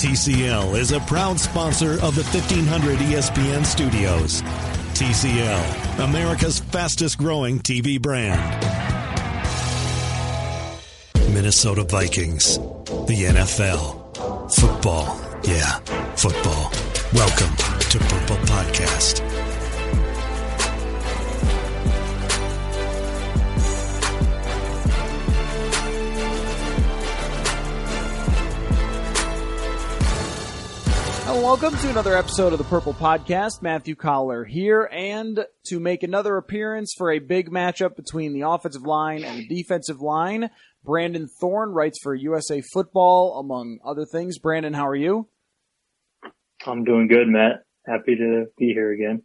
TCL is a proud sponsor of the 1500 ESPN studios. TCL, America's fastest growing TV brand. Minnesota Vikings, the NFL, football. Yeah, football. Welcome to Purple Podcast. And welcome to another episode of the Purple Podcast. Matthew Coller here, and to make another appearance for a big matchup between the offensive line and the defensive line, Brandon Thorn writes for USA Football, among other things. Brandon, how are you? I'm doing good, Matt. Happy to be here again.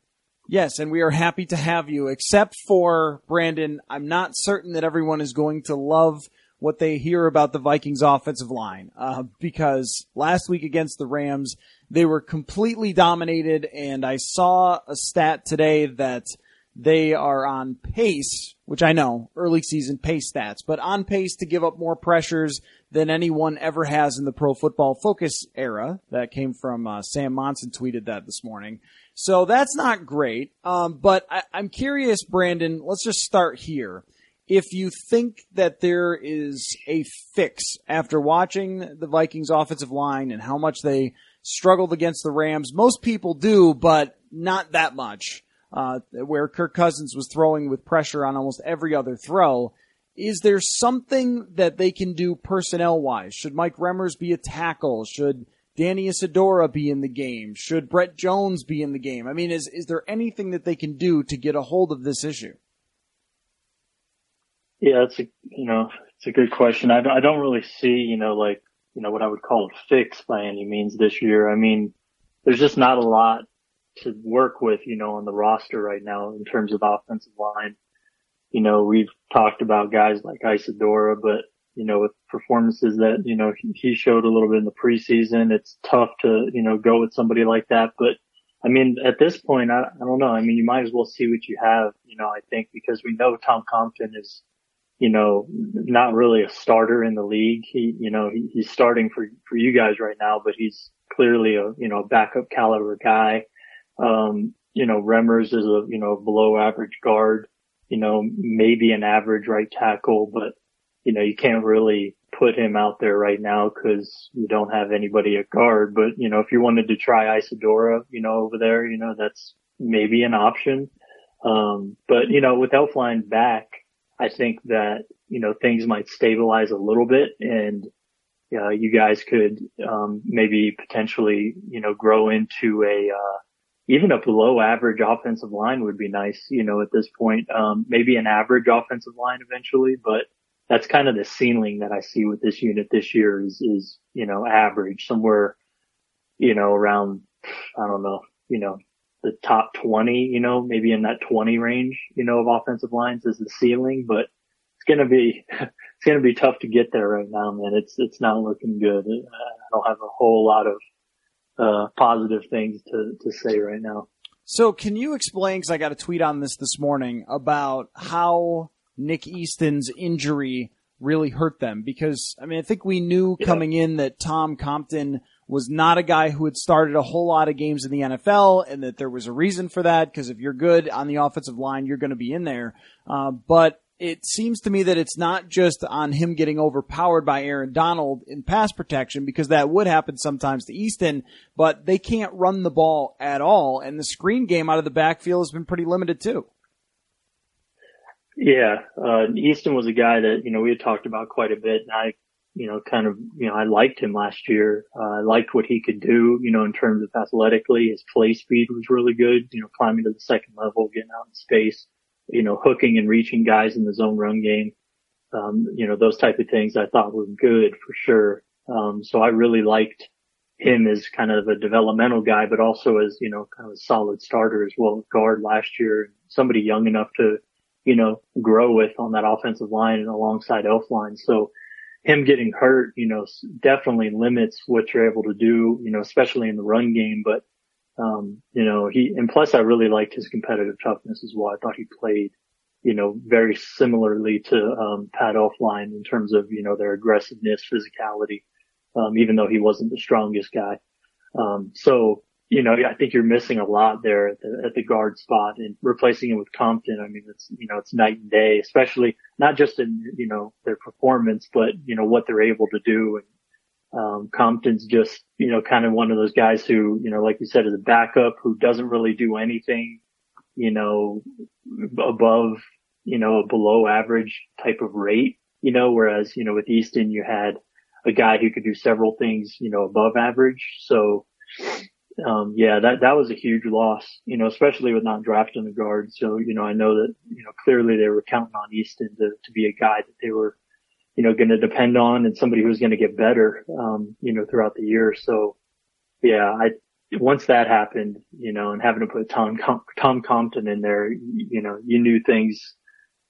Yes, and we are happy to have you, except for Brandon. I'm not certain that everyone is going to love what they hear about the Vikings offensive line, uh, because last week against the Rams, they were completely dominated, and I saw a stat today that they are on pace, which I know, early season pace stats, but on pace to give up more pressures than anyone ever has in the pro football focus era. That came from uh, Sam Monson tweeted that this morning. So that's not great. Um, but I, I'm curious, Brandon, let's just start here. If you think that there is a fix after watching the Vikings offensive line and how much they struggled against the Rams. Most people do, but not that much. Uh, where Kirk Cousins was throwing with pressure on almost every other throw. Is there something that they can do personnel wise? Should Mike Remmers be a tackle? Should Danny Isidora be in the game? Should Brett Jones be in the game? I mean, is, is there anything that they can do to get a hold of this issue? Yeah, it's a, you know, it's a good question. I, I don't really see, you know, like you know, what I would call a fix by any means this year. I mean, there's just not a lot to work with, you know, on the roster right now in terms of offensive line. You know, we've talked about guys like Isidora, but you know, with performances that, you know, he showed a little bit in the preseason, it's tough to, you know, go with somebody like that. But I mean, at this point, I, I don't know. I mean, you might as well see what you have, you know, I think because we know Tom Compton is, you know, not really a starter in the league. He, you know, he, he's starting for, for you guys right now, but he's clearly a, you know, backup caliber guy. Um, you know, Remmers is a, you know, below average guard, you know, maybe an average right tackle, but, you know, you can't really put him out there right now because you don't have anybody at guard. But, you know, if you wanted to try Isidora, you know, over there, you know, that's maybe an option. Um, but, you know, with Elflein back, I think that, you know, things might stabilize a little bit and, uh, you guys could, um, maybe potentially, you know, grow into a, uh, even a below average offensive line would be nice, you know, at this point. Um, maybe an average offensive line eventually, but that's kind of the ceiling that I see with this unit this year is, is, you know, average somewhere, you know, around, I don't know, you know, the top 20, you know, maybe in that 20 range, you know, of offensive lines is the ceiling, but it's going to be, it's going to be tough to get there right now, man. It's, it's not looking good. I don't have a whole lot of, uh, positive things to, to say right now. So can you explain, cause I got a tweet on this this morning about how Nick Easton's injury really hurt them because I mean I think we knew yeah. coming in that Tom Compton was not a guy who had started a whole lot of games in the NFL and that there was a reason for that because if you're good on the offensive line, you're going to be in there. Uh, but it seems to me that it's not just on him getting overpowered by Aaron Donald in pass protection because that would happen sometimes to Easton, but they can't run the ball at all. And the screen game out of the backfield has been pretty limited too. Yeah, uh, Easton was a guy that, you know, we had talked about quite a bit and I, you know, kind of, you know, I liked him last year. Uh, I liked what he could do, you know, in terms of athletically. His play speed was really good, you know, climbing to the second level, getting out in space you know, hooking and reaching guys in the zone run game. Um, you know, those type of things I thought were good for sure. Um, so I really liked him as kind of a developmental guy, but also as, you know, kind of a solid starter as well, guard last year, somebody young enough to, you know, grow with on that offensive line and alongside Elflein. So him getting hurt, you know, definitely limits what you're able to do, you know, especially in the run game, but um, you know, he, and plus I really liked his competitive toughness as well. I thought he played, you know, very similarly to, um, Pat Elflein in terms of, you know, their aggressiveness, physicality, um, even though he wasn't the strongest guy. Um, so, you know, I think you're missing a lot there at the, at the guard spot and replacing it with Compton. I mean, it's, you know, it's night and day, especially not just in, you know, their performance, but, you know, what they're able to do and um, Compton's just, you know, kind of one of those guys who, you know, like you said, is a backup who doesn't really do anything, you know, above, you know, a below average type of rate, you know, whereas, you know, with Easton, you had a guy who could do several things, you know, above average. So, um, yeah, that, that was a huge loss, you know, especially with not drafting the guard. So, you know, I know that, you know, clearly they were counting on Easton to, to be a guy that they were, you know, going to depend on and somebody who's going to get better, um, you know, throughout the year. So yeah, I, once that happened, you know, and having to put Tom, Tom Compton in there, you know, you knew things,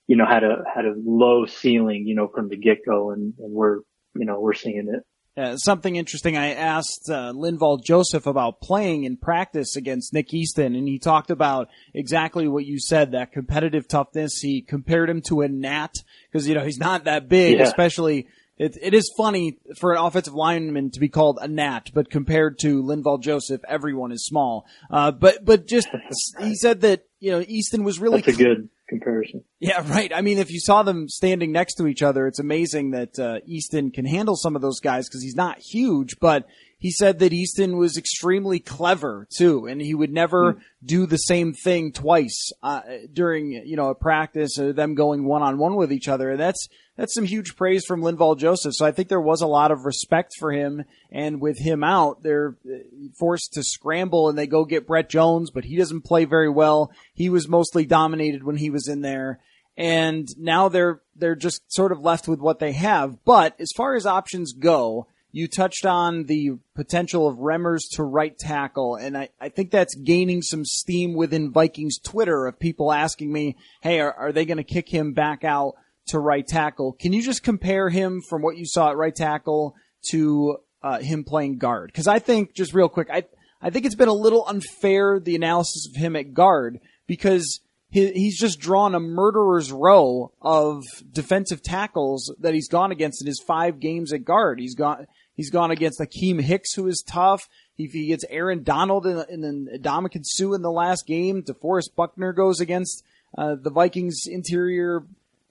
you know, had a, had a low ceiling, you know, from the get go and, and we're, you know, we're seeing it. Uh, something interesting. I asked uh, Linval Joseph about playing in practice against Nick Easton, and he talked about exactly what you said, that competitive toughness. He compared him to a gnat because, you know, he's not that big, yeah. especially it, it is funny for an offensive lineman to be called a gnat, but compared to Linval Joseph, everyone is small. Uh, but, but just, he said that, you know, Easton was really. That's a good comparison. Yeah, right. I mean, if you saw them standing next to each other, it's amazing that uh, Easton can handle some of those guys because he's not huge, but he said that Easton was extremely clever too, and he would never mm. do the same thing twice uh, during you know a practice or them going one on one with each other. And that's that's some huge praise from Linval Joseph. So I think there was a lot of respect for him. And with him out, they're uh, forced to scramble and they go get Brett Jones, but he doesn't play very well. He was mostly dominated when he was in there. And now they're, they're just sort of left with what they have. But as far as options go, you touched on the potential of Remmers to right tackle, and I, I think that's gaining some steam within Vikings Twitter of people asking me, hey, are, are they going to kick him back out to right tackle. Can you just compare him from what you saw at right tackle to uh, him playing guard? Because I think, just real quick, I I think it's been a little unfair the analysis of him at guard because he, he's just drawn a murderer's row of defensive tackles that he's gone against in his five games at guard. He's gone he's gone against Akiem Hicks, who is tough. If he gets Aaron Donald and, then Ndamukong Suh in the last game, DeForest Buckner goes against uh, the Vikings interior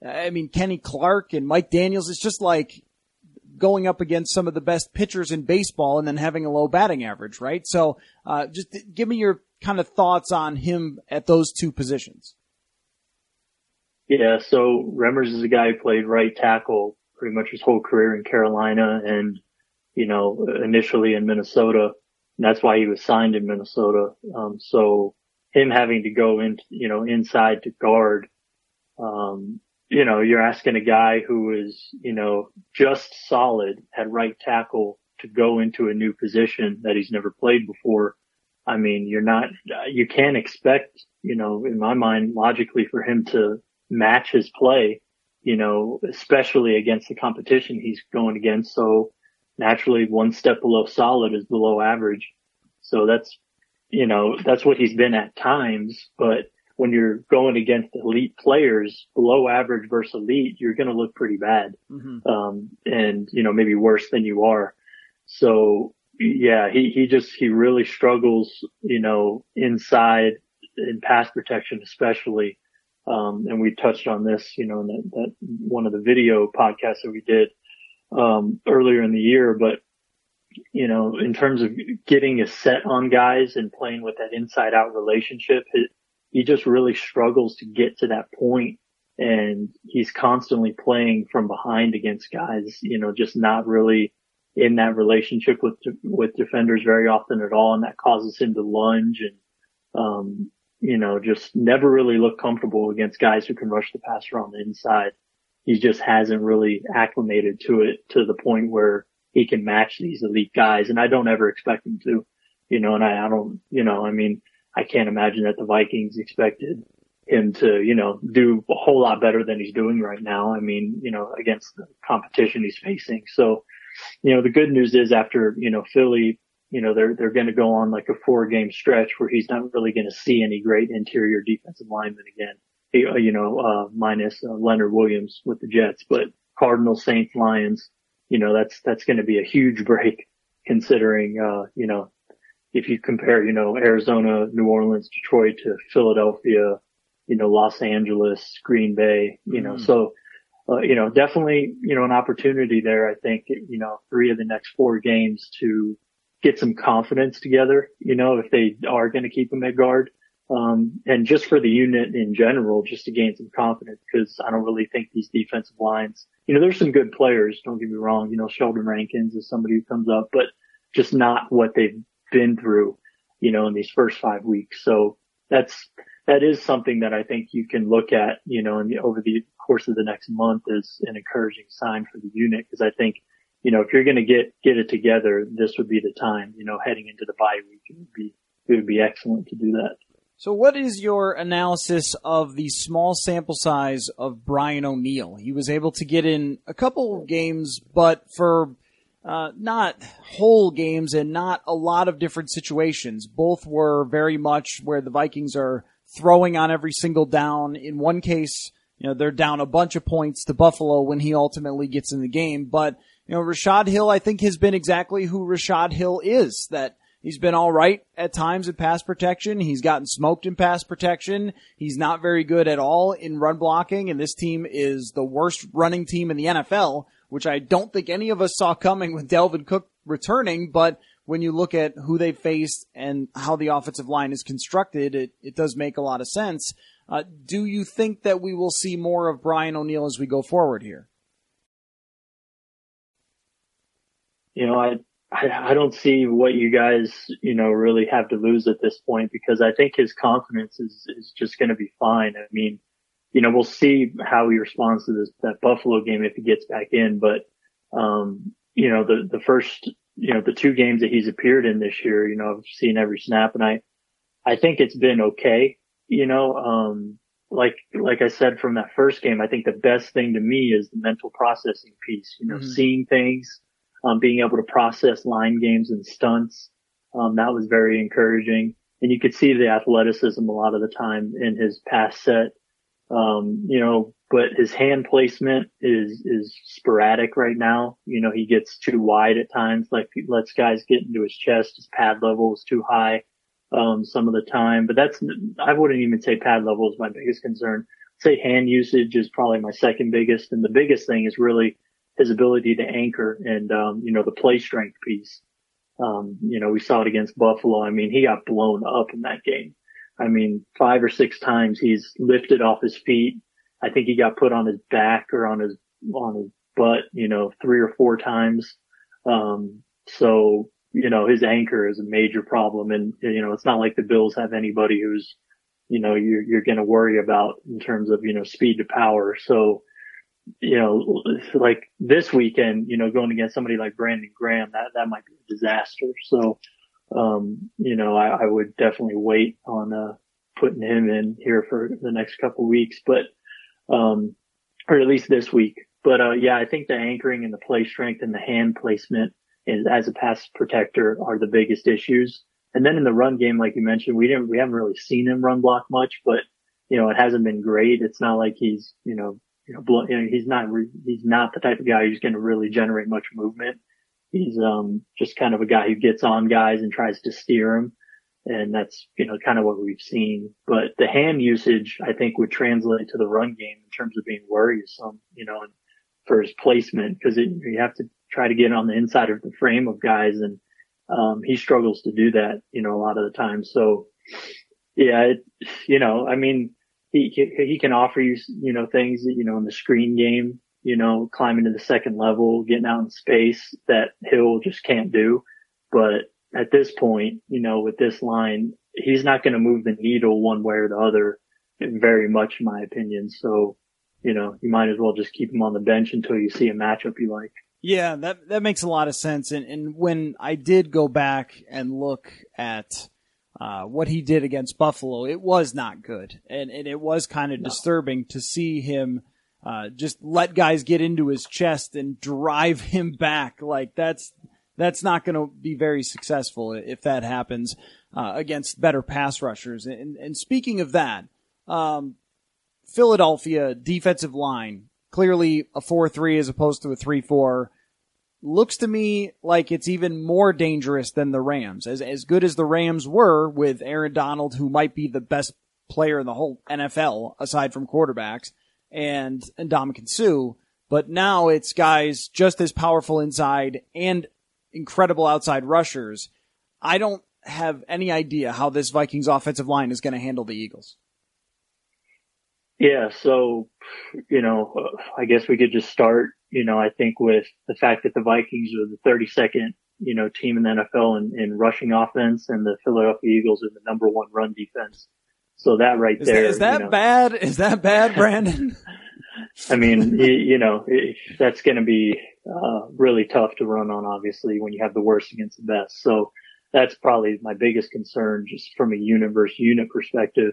I mean, Kenny Clark and Mike Daniels, it's just like going up against some of the best pitchers in baseball and then having a low batting average, right? So, uh, just give me your kind of thoughts on him at those two positions. Yeah, so Remmers is a guy who played right tackle pretty much his whole career in Carolina and, you know, initially in Minnesota. And that's why he was signed in Minnesota. Um, so him having to go in, you know, inside to guard, um, you know, you're asking a guy who is, you know, just solid at right tackle to go into a new position that he's never played before. I mean, you're not, you can't expect, you know, in my mind, logically for him to match his play, you know, especially against the competition he's going against. So naturally one step below solid is below average. So that's, you know, that's what he's been at times, but when you're going against elite players, below average versus elite, you're going to look pretty bad. Mm-hmm. Um, and, you know, maybe worse than you are. So yeah, he, he just, he really struggles, you know, inside in pass protection, especially. Um, and we touched on this, you know, in that, that one of the video podcasts that we did, um, earlier in the year, but you know, in terms of getting a set on guys and playing with that inside out relationship, it, he just really struggles to get to that point and he's constantly playing from behind against guys, you know, just not really in that relationship with, with defenders very often at all. And that causes him to lunge and, um, you know, just never really look comfortable against guys who can rush the passer on the inside. He just hasn't really acclimated to it to the point where he can match these elite guys. And I don't ever expect him to, you know, and I, I don't, you know, I mean, I can't imagine that the Vikings expected him to, you know, do a whole lot better than he's doing right now. I mean, you know, against the competition he's facing. So, you know, the good news is after, you know, Philly you know, they're, they're going to go on like a four game stretch where he's not really going to see any great interior defensive linemen again, you know, uh, minus uh, Leonard Williams with the Jets, but Cardinals, Saints, Lions, you know, that's, that's going to be a huge break considering, uh, you know, if you compare, you know, Arizona, New Orleans, Detroit to Philadelphia, you know, Los Angeles, Green Bay, you know, mm. so, uh, you know, definitely, you know, an opportunity there. I think, you know, three of the next four games to, get some confidence together, you know, if they are going to keep him at guard. Um, and just for the unit in general, just to gain some confidence, because I don't really think these defensive lines, you know, there's some good players. Don't get me wrong. You know, Sheldon Rankins is somebody who comes up, but just not what they've been through, you know, in these first five weeks. So that's, that is something that I think you can look at, you know, in the, over the course of the next month as an encouraging sign for the unit. Cause I think you know, if you're going to get, get it together, this would be the time, you know, heading into the bye week. It would be, it would be excellent to do that. So what is your analysis of the small sample size of Brian O'Neill? He was able to get in a couple games, but for uh, not whole games and not a lot of different situations. Both were very much where the Vikings are throwing on every single down. In one case, you know, they're down a bunch of points to Buffalo when he ultimately gets in the game, but you know, Rashad Hill, I think, has been exactly who Rashad Hill is. That he's been all right at times in pass protection. He's gotten smoked in pass protection. He's not very good at all in run blocking, and this team is the worst running team in the NFL, which I don't think any of us saw coming with Dalvin Cook returning, but when you look at who they faced and how the offensive line is constructed, it, it does make a lot of sense. Uh, do you think that we will see more of Brian O'Neill as we go forward here? you know, I, I, I don't see what you guys, you know, really have to lose at this point because I think his confidence is, is just going to be fine. I mean, you know, we'll see how he responds to this, that Buffalo game if he gets back in, but, um, you know, the, the first, you know, the two games that he's appeared in this year, you know, I've seen every snap and I, I think it's been okay, you know, um, like, like I said from that first game, I think the best thing to me is the mental processing piece, you know, mm-hmm. seeing things, um, being able to process line games and stunts. Um, that was very encouraging. And you could see the athleticism a lot of the time in his pass set. Um, you know, but his hand placement is, is sporadic right now. You know, he gets too wide at times, like he lets guys get into his chest. His pad level is too high, um, some of the time, but that's, I wouldn't even say pad level is my biggest concern. I'd say hand usage is probably my second biggest. And the biggest thing is really his ability to anchor and, um, you know, the play strength piece. Um, you know, we saw it against Buffalo. I mean, he got blown up in that game. I mean, five or six times he's lifted off his feet. I think he got put on his back or on his, on his butt, you know, three or four times. Um, so, you know, his anchor is a major problem. And, you know, it's not like the Bills have anybody who's, you know, you're, you're going to worry about in terms of, you know, speed to power. So, you know, like this weekend, you know, going against somebody like Brandon Graham, that, that might be a disaster. So, um, you know, I, I would definitely wait on, uh, putting him in here for the next couple weeks, but, um, or at least this week. But, uh, yeah, I think the anchoring and the play strength and the hand placement is, as a pass protector are the biggest issues. And then in the run game, like you mentioned, we didn't, we haven't really seen him run block much, but, you know, it hasn't been great. It's not like he's, you know, you know, you know, he's not, re- he's not the type of guy who's going to really generate much movement. He's, um, just kind of a guy who gets on guys and tries to steer them. And that's, you know, kind of what we've seen. But the hand usage, I think would translate to the run game in terms of being worrisome, you know, for his placement because you have to try to get on the inside of the frame of guys and, um, he struggles to do that, you know, a lot of the time. So yeah, it, you know, I mean, he, he can offer you, you know, things that, you know, in the screen game, you know, climbing to the second level, getting out in space that Hill just can't do. But at this point, you know, with this line, he's not going to move the needle one way or the other very much, in my opinion. So, you know, you might as well just keep him on the bench until you see a matchup you like. Yeah, that that makes a lot of sense. And and when I did go back and look at uh, what he did against Buffalo, it was not good, and and it was kind of no. disturbing to see him uh, just let guys get into his chest and drive him back. Like that's that's not going to be very successful if that happens uh, against better pass rushers. And, and speaking of that, um, Philadelphia defensive line clearly a four three as opposed to a three four looks to me like it's even more dangerous than the Rams. As as good as the Rams were with Aaron Donald, who might be the best player in the whole NFL aside from quarterbacks, and and Ndamukong Suh, but now it's guys just as powerful inside and incredible outside rushers. I don't have any idea how this Vikings offensive line is going to handle the Eagles. Yeah, so you know, I guess we could just start you know, I think with the fact that the Vikings are the 32nd, you know, team in the NFL in, in rushing offense and the Philadelphia Eagles are the number one run defense. So that right is there. That, is that you know, bad? Is that bad, Brandon? I mean, you, you know, it, that's going to be uh, really tough to run on, obviously, when you have the worst against the best. So that's probably my biggest concern, just from a universe unit perspective.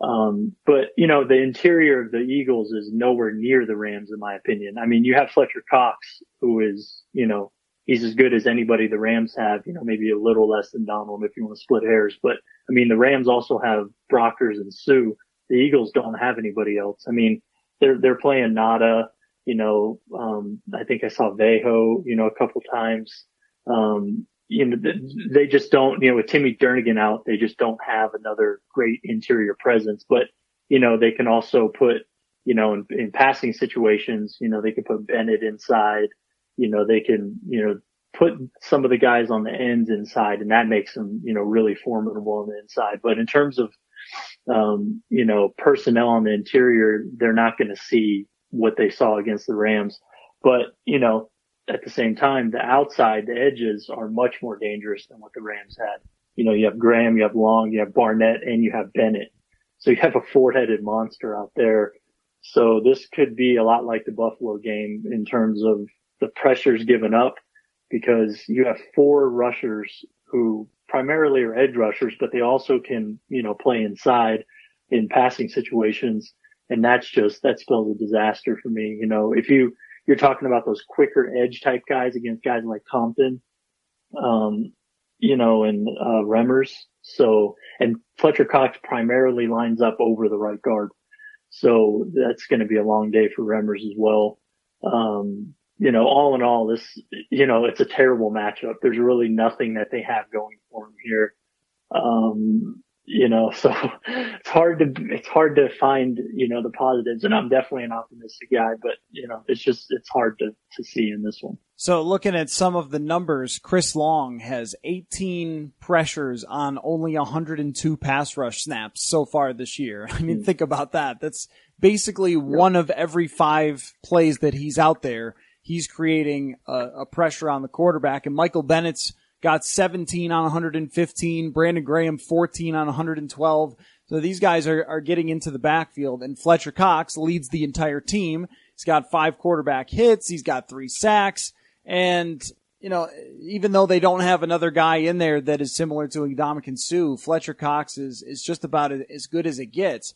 Um, but you know, the interior of the Eagles is nowhere near the Rams, in my opinion. I mean, you have Fletcher Cox, who is, you know, he's as good as anybody the Rams have, you know, maybe a little less than Donald if you want to split hairs. But I mean, the Rams also have Brockers and Suh. The Eagles don't have anybody else. I mean, they're, they're playing Ngata, you know, um, I think I saw Vejo, you know, a couple times. Um, you know, they just don't, you know, with Timmy Jernigan out, they just don't have another great interior presence. But, you know, they can also put, you know, in, in passing situations, you know, they can put Bennett inside, you know, they can, you know, put some of the guys on the ends inside and that makes them, you know, really formidable on the inside. But in terms of, um, you know, personnel on the interior, they're not going to see what they saw against the Rams. But, you know, at the same time, the outside, the edges are much more dangerous than what the Rams had. You know, you have Graham, you have Long, you have Barnett, and you have Bennett. So you have a four-headed monster out there. So this could be a lot like the Buffalo game in terms of the pressures given up because you have four rushers who primarily are edge rushers, but they also can, you know, play inside in passing situations. And that's just, that spells a disaster for me. You know, if you, you're talking about those quicker edge type guys against guys like Compton, um, you know, and, uh, Remmers. So, and Fletcher Cox primarily lines up over the right guard. So that's going to be a long day for Remmers as well. Um, you know, all in all, this, you know, it's a terrible matchup. There's really nothing that they have going for them here. Um, you know, so it's hard to, it's hard to find, you know, the positives and I'm definitely an optimistic guy, but you know, it's just, it's hard to, to see in this one. So looking at some of the numbers, Chris Long has 18 pressures on only 102 pass rush snaps so far this year. I mean, mm think about that. That's basically yeah. one of every five plays that he's out there. He's creating a, a pressure on the quarterback and Michael Bennett's got 17 on 115. Brandon Graham 14 on 112. So these guys are, are getting into the backfield and Fletcher Cox leads the entire team. He's got five quarterback hits. He's got three sacks. And, you know, even though they don't have another guy in there that is similar to Ndamukong Suh, Fletcher Cox is, is just about as good as it gets.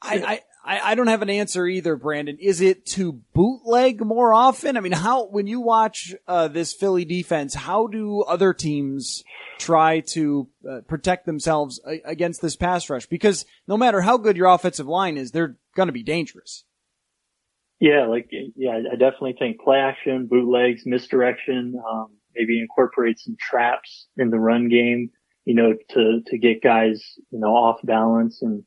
I, I, I don't have an answer either, Brandon. Is it to bootleg more often? I mean, how, when you watch, uh, this Philly defense, how do other teams try to uh, protect themselves against this pass rush? Because no matter how good your offensive line is, they're going to be dangerous. Yeah, like, yeah, I definitely think play action, bootlegs, misdirection, um, maybe incorporate some traps in the run game. you know, to, to get guys, you know, off balance and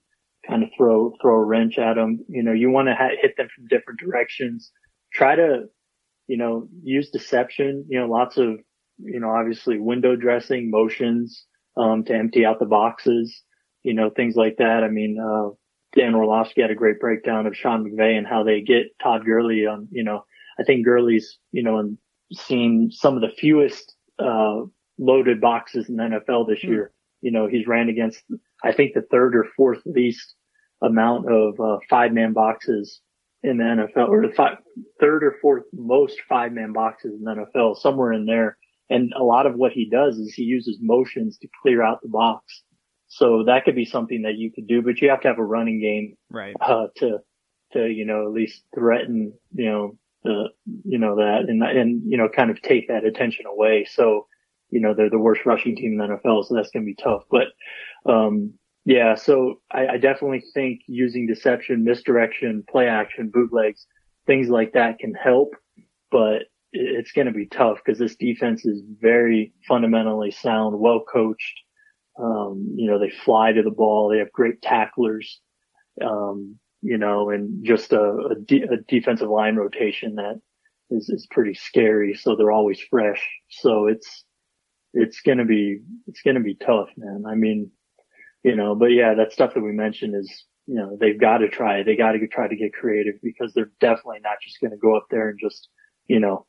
kind of throw, throw a wrench at them. You know, you want to ha- hit them from different directions. Try to, you know, use deception, you know, lots of, you know, obviously window dressing motions, um, to empty out the boxes, you know, things like that. I mean, uh, Dan Orlovsky had a great breakdown of Sean McVay and how they get Todd Gurley on, you know, I think Gurley's, you know, seen some of the fewest, uh, loaded boxes in the NFL this mm. year. You know, he's ran against, I think the third or fourth least amount of, uh, five man boxes in the NFL or the five, third or fourth most five man boxes in the NFL, somewhere in there. And a lot of what he does is he uses motions to clear out the box. So that could be something that you could do, but you have to have a running game, right? Uh, to, to, you know, at least threaten, you know, the, you know, that and, and, you know, kind of take that attention away. So, you know, they're the worst rushing team in the NFL. So that's going to be tough, but, um, yeah, so I, I definitely think using deception, misdirection, play action, bootlegs, things like that can help, but it's going to be tough because this defense is very fundamentally sound, well coached. Um, you know, they fly to the ball. They have great tacklers. Um, you know, and just a, a, de- a defensive line rotation that is, is pretty scary. So they're always fresh. So it's, it's going to be, it's going to be tough, man. I mean, you know, but yeah, that stuff that we mentioned is, you know, they've got to try, they got to try to get creative because they're definitely not just going to go up there and just, you know,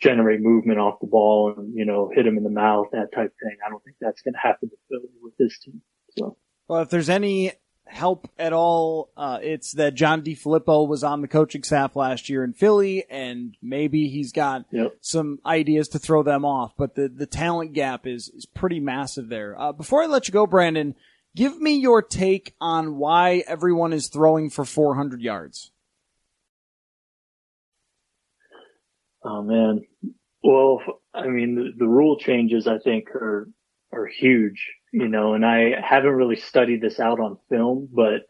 generate movement off the ball and, you know, hit him in the mouth, that type thing. I don't think that's going to happen to Philly with this team. So. Well, if there's any help at all, uh, it's that John DeFilippo was on the coaching staff last year in Philly, and maybe he's got yep. some ideas to throw them off. But the the talent gap is is pretty massive there. Uh, before I let you go, Brandon, give me your take on why everyone is throwing for 400 yards. Oh man, well, I mean, the, the rule changes I think are are huge you know, and I haven't really studied this out on film, but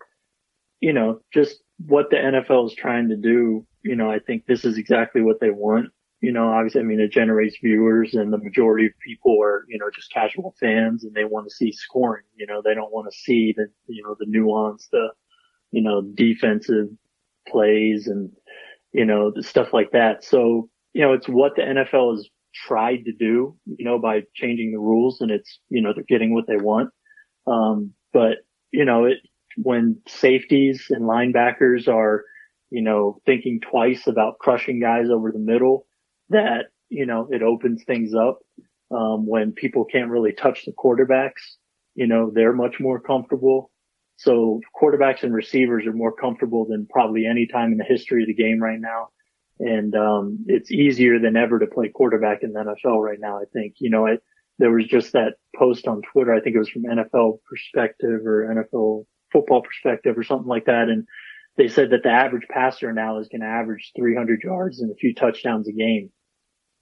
you know, just what the NFL is trying to do, you know, I think this is exactly what they want. You know, obviously, I mean, it generates viewers and the majority of people are, you know, just casual fans and they want to see scoring. You know, they don't want to see the, you know, the nuance, the, you know, defensive plays and, you know, the stuff like that. So, you know, it's what the NFL is tried to do, you know, by changing the rules and it's, you know, they're getting what they want. Um, but, you know, it, when safeties and linebackers are, you know, thinking twice about crushing guys over the middle, that, you know, it opens things up. Um, when people can't really touch the quarterbacks, you know, they're much more comfortable. So quarterbacks and receivers are more comfortable than probably any time in the history of the game right now. And, um, it's easier than ever to play quarterback in the NFL right now. I think, you know, it, there was just that post on Twitter. I think it was from NFL perspective or NFL football perspective or something like that. And they said that the average passer now is going to average 300 yards and a few touchdowns a game.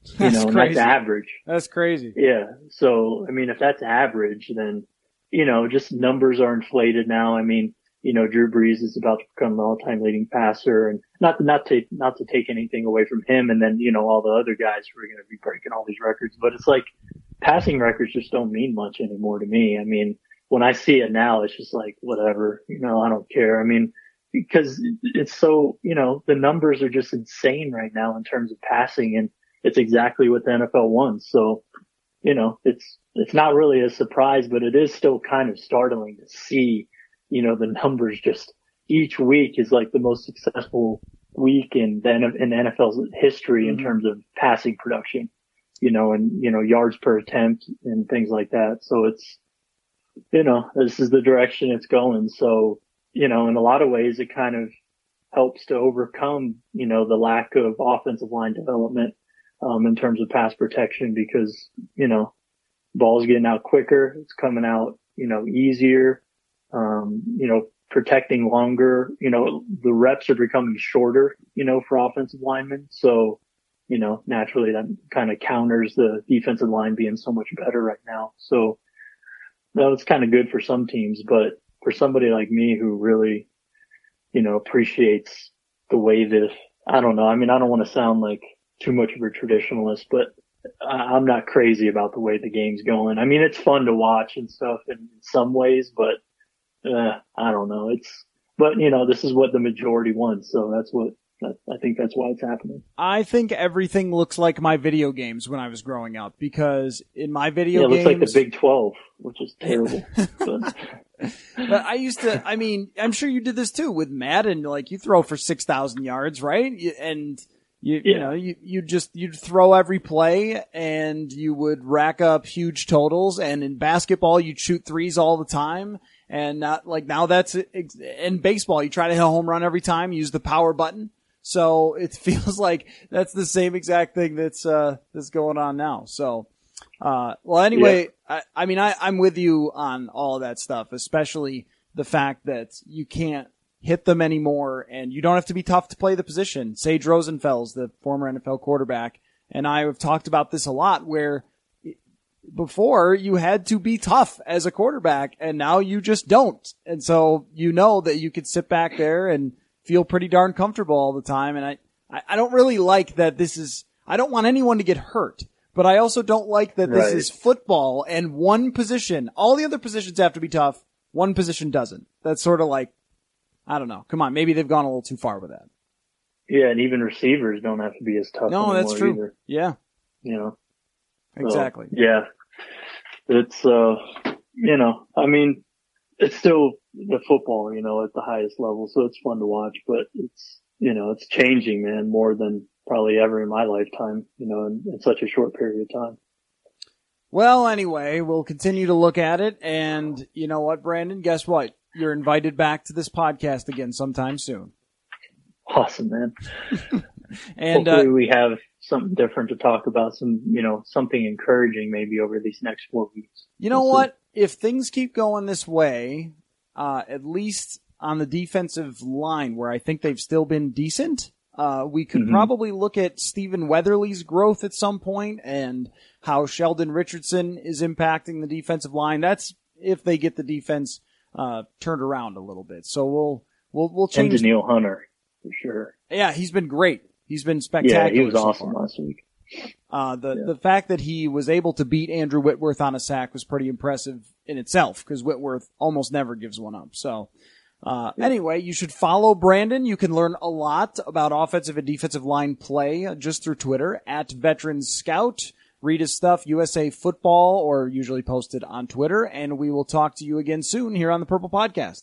You that's know, crazy. and that's average. That's crazy. Yeah. So, I mean, if that's average, then, you know, just numbers are inflated now. I mean, you know, Drew Brees is about to become the all-time leading passer and not to, not to, not to take anything away from him. And then, you know, all the other guys who are going to be breaking all these records, but it's like passing records just don't mean much anymore to me. I mean, when I see it now, it's just like, whatever, you know, I don't care. I mean, because it's so, you know, the numbers are just insane right now in terms of passing and it's exactly what the NFL wants. So, you know, it's, it's not really a surprise, but it is still kind of startling to see you know, the numbers just each week is like the most successful week in the, in NFL's history in mm-hmm. terms of passing production, you know, and, you know, yards per attempt and things like that. So it's, you know, this is the direction it's going. So, you know, in a lot of ways, it kind of helps to overcome, you know, the lack of offensive line development, um, in terms of pass protection because, you know, ball's getting out quicker. It's coming out, you know, easier um, you know, protecting longer, you know, the reps are becoming shorter, you know, for offensive linemen. So, you know, naturally that kind of counters the defensive line being so much better right now. So that's kind of good for some teams, but for somebody like me who really, you know, appreciates the way this, I don't know. I mean, I don't want to sound like too much of a traditionalist, but I'm not crazy about the way the game's going. I mean, it's fun to watch and stuff in some ways, but uh, I don't know. It's but you know, this is what the majority wants, so that's what I think that's why it's happening. I think everything looks like my video games when I was growing up because in my video yeah, it games, looks like the Big Twelve, which is terrible. but. but I used to. I mean, I'm sure you did this too with Madden. Like you throw for six thousand yards, right? And you, yeah. you know, you, you just, you'd throw every play and you would rack up huge totals. And in basketball, you'd shoot threes all the time. And not like now that's in baseball, you try to hit a home run every time, use the power button. So it feels like that's the same exact thing that's, uh, that's going on now. So, uh, well, anyway, yeah. I, I mean, I, I'm with you on all that stuff, especially the fact that you can't hit them anymore and you don't have to be tough to play the position. Sage Rosenfels, the former NFL quarterback, and I have talked about this a lot where before you had to be tough as a quarterback and now you just don't. And so you know that you could sit back there and feel pretty darn comfortable all the time. And I, I don't really like that this is, I don't want anyone to get hurt, but I also don't like that this is football and one position, all the other positions have to be tough. One position doesn't. That's sort of like, I don't know. Come on. Maybe they've gone a little too far with that. Yeah. And even receivers don't have to be as tough. No, that's true. Either. Yeah. You know, exactly. So, yeah. It's, uh, you know, I mean, it's still the football, you know, at the highest level. So it's fun to watch, but it's, you know, it's changing, man, more than probably ever in my lifetime, you know, in, in such a short period of time. Well, anyway, we'll continue to look at it. And you know what, Brandon? Guess what? You're invited back to this podcast again sometime soon. Awesome, man. and hopefully uh, we have something different to talk about. Some, you know, something encouraging maybe over these next four weeks. You know we'll what? See. If things keep going this way, uh, at least on the defensive line, where I think they've still been decent, uh, we could mm-hmm. probably look at Stephen Weatherly's growth at some point and how Sheldon Richardson is impacting the defensive line. That's if they get the defense uh, turned around a little bit. So we'll we'll we'll change. And Danielle Hunter for sure. Yeah, he's been great. He's been spectacular. Yeah, he was so awesome far. last week. Uh, the yeah. the fact that he was able to beat Andrew Whitworth on a sack was pretty impressive in itself because Whitworth almost never gives one up. So uh, anyway, you should follow Brandon. You can learn a lot about offensive and defensive line play just through Twitter at Veterans Scout. Read his stuff, USA Football, or usually posted on Twitter. And we will talk to you again soon here on the Purple Podcast.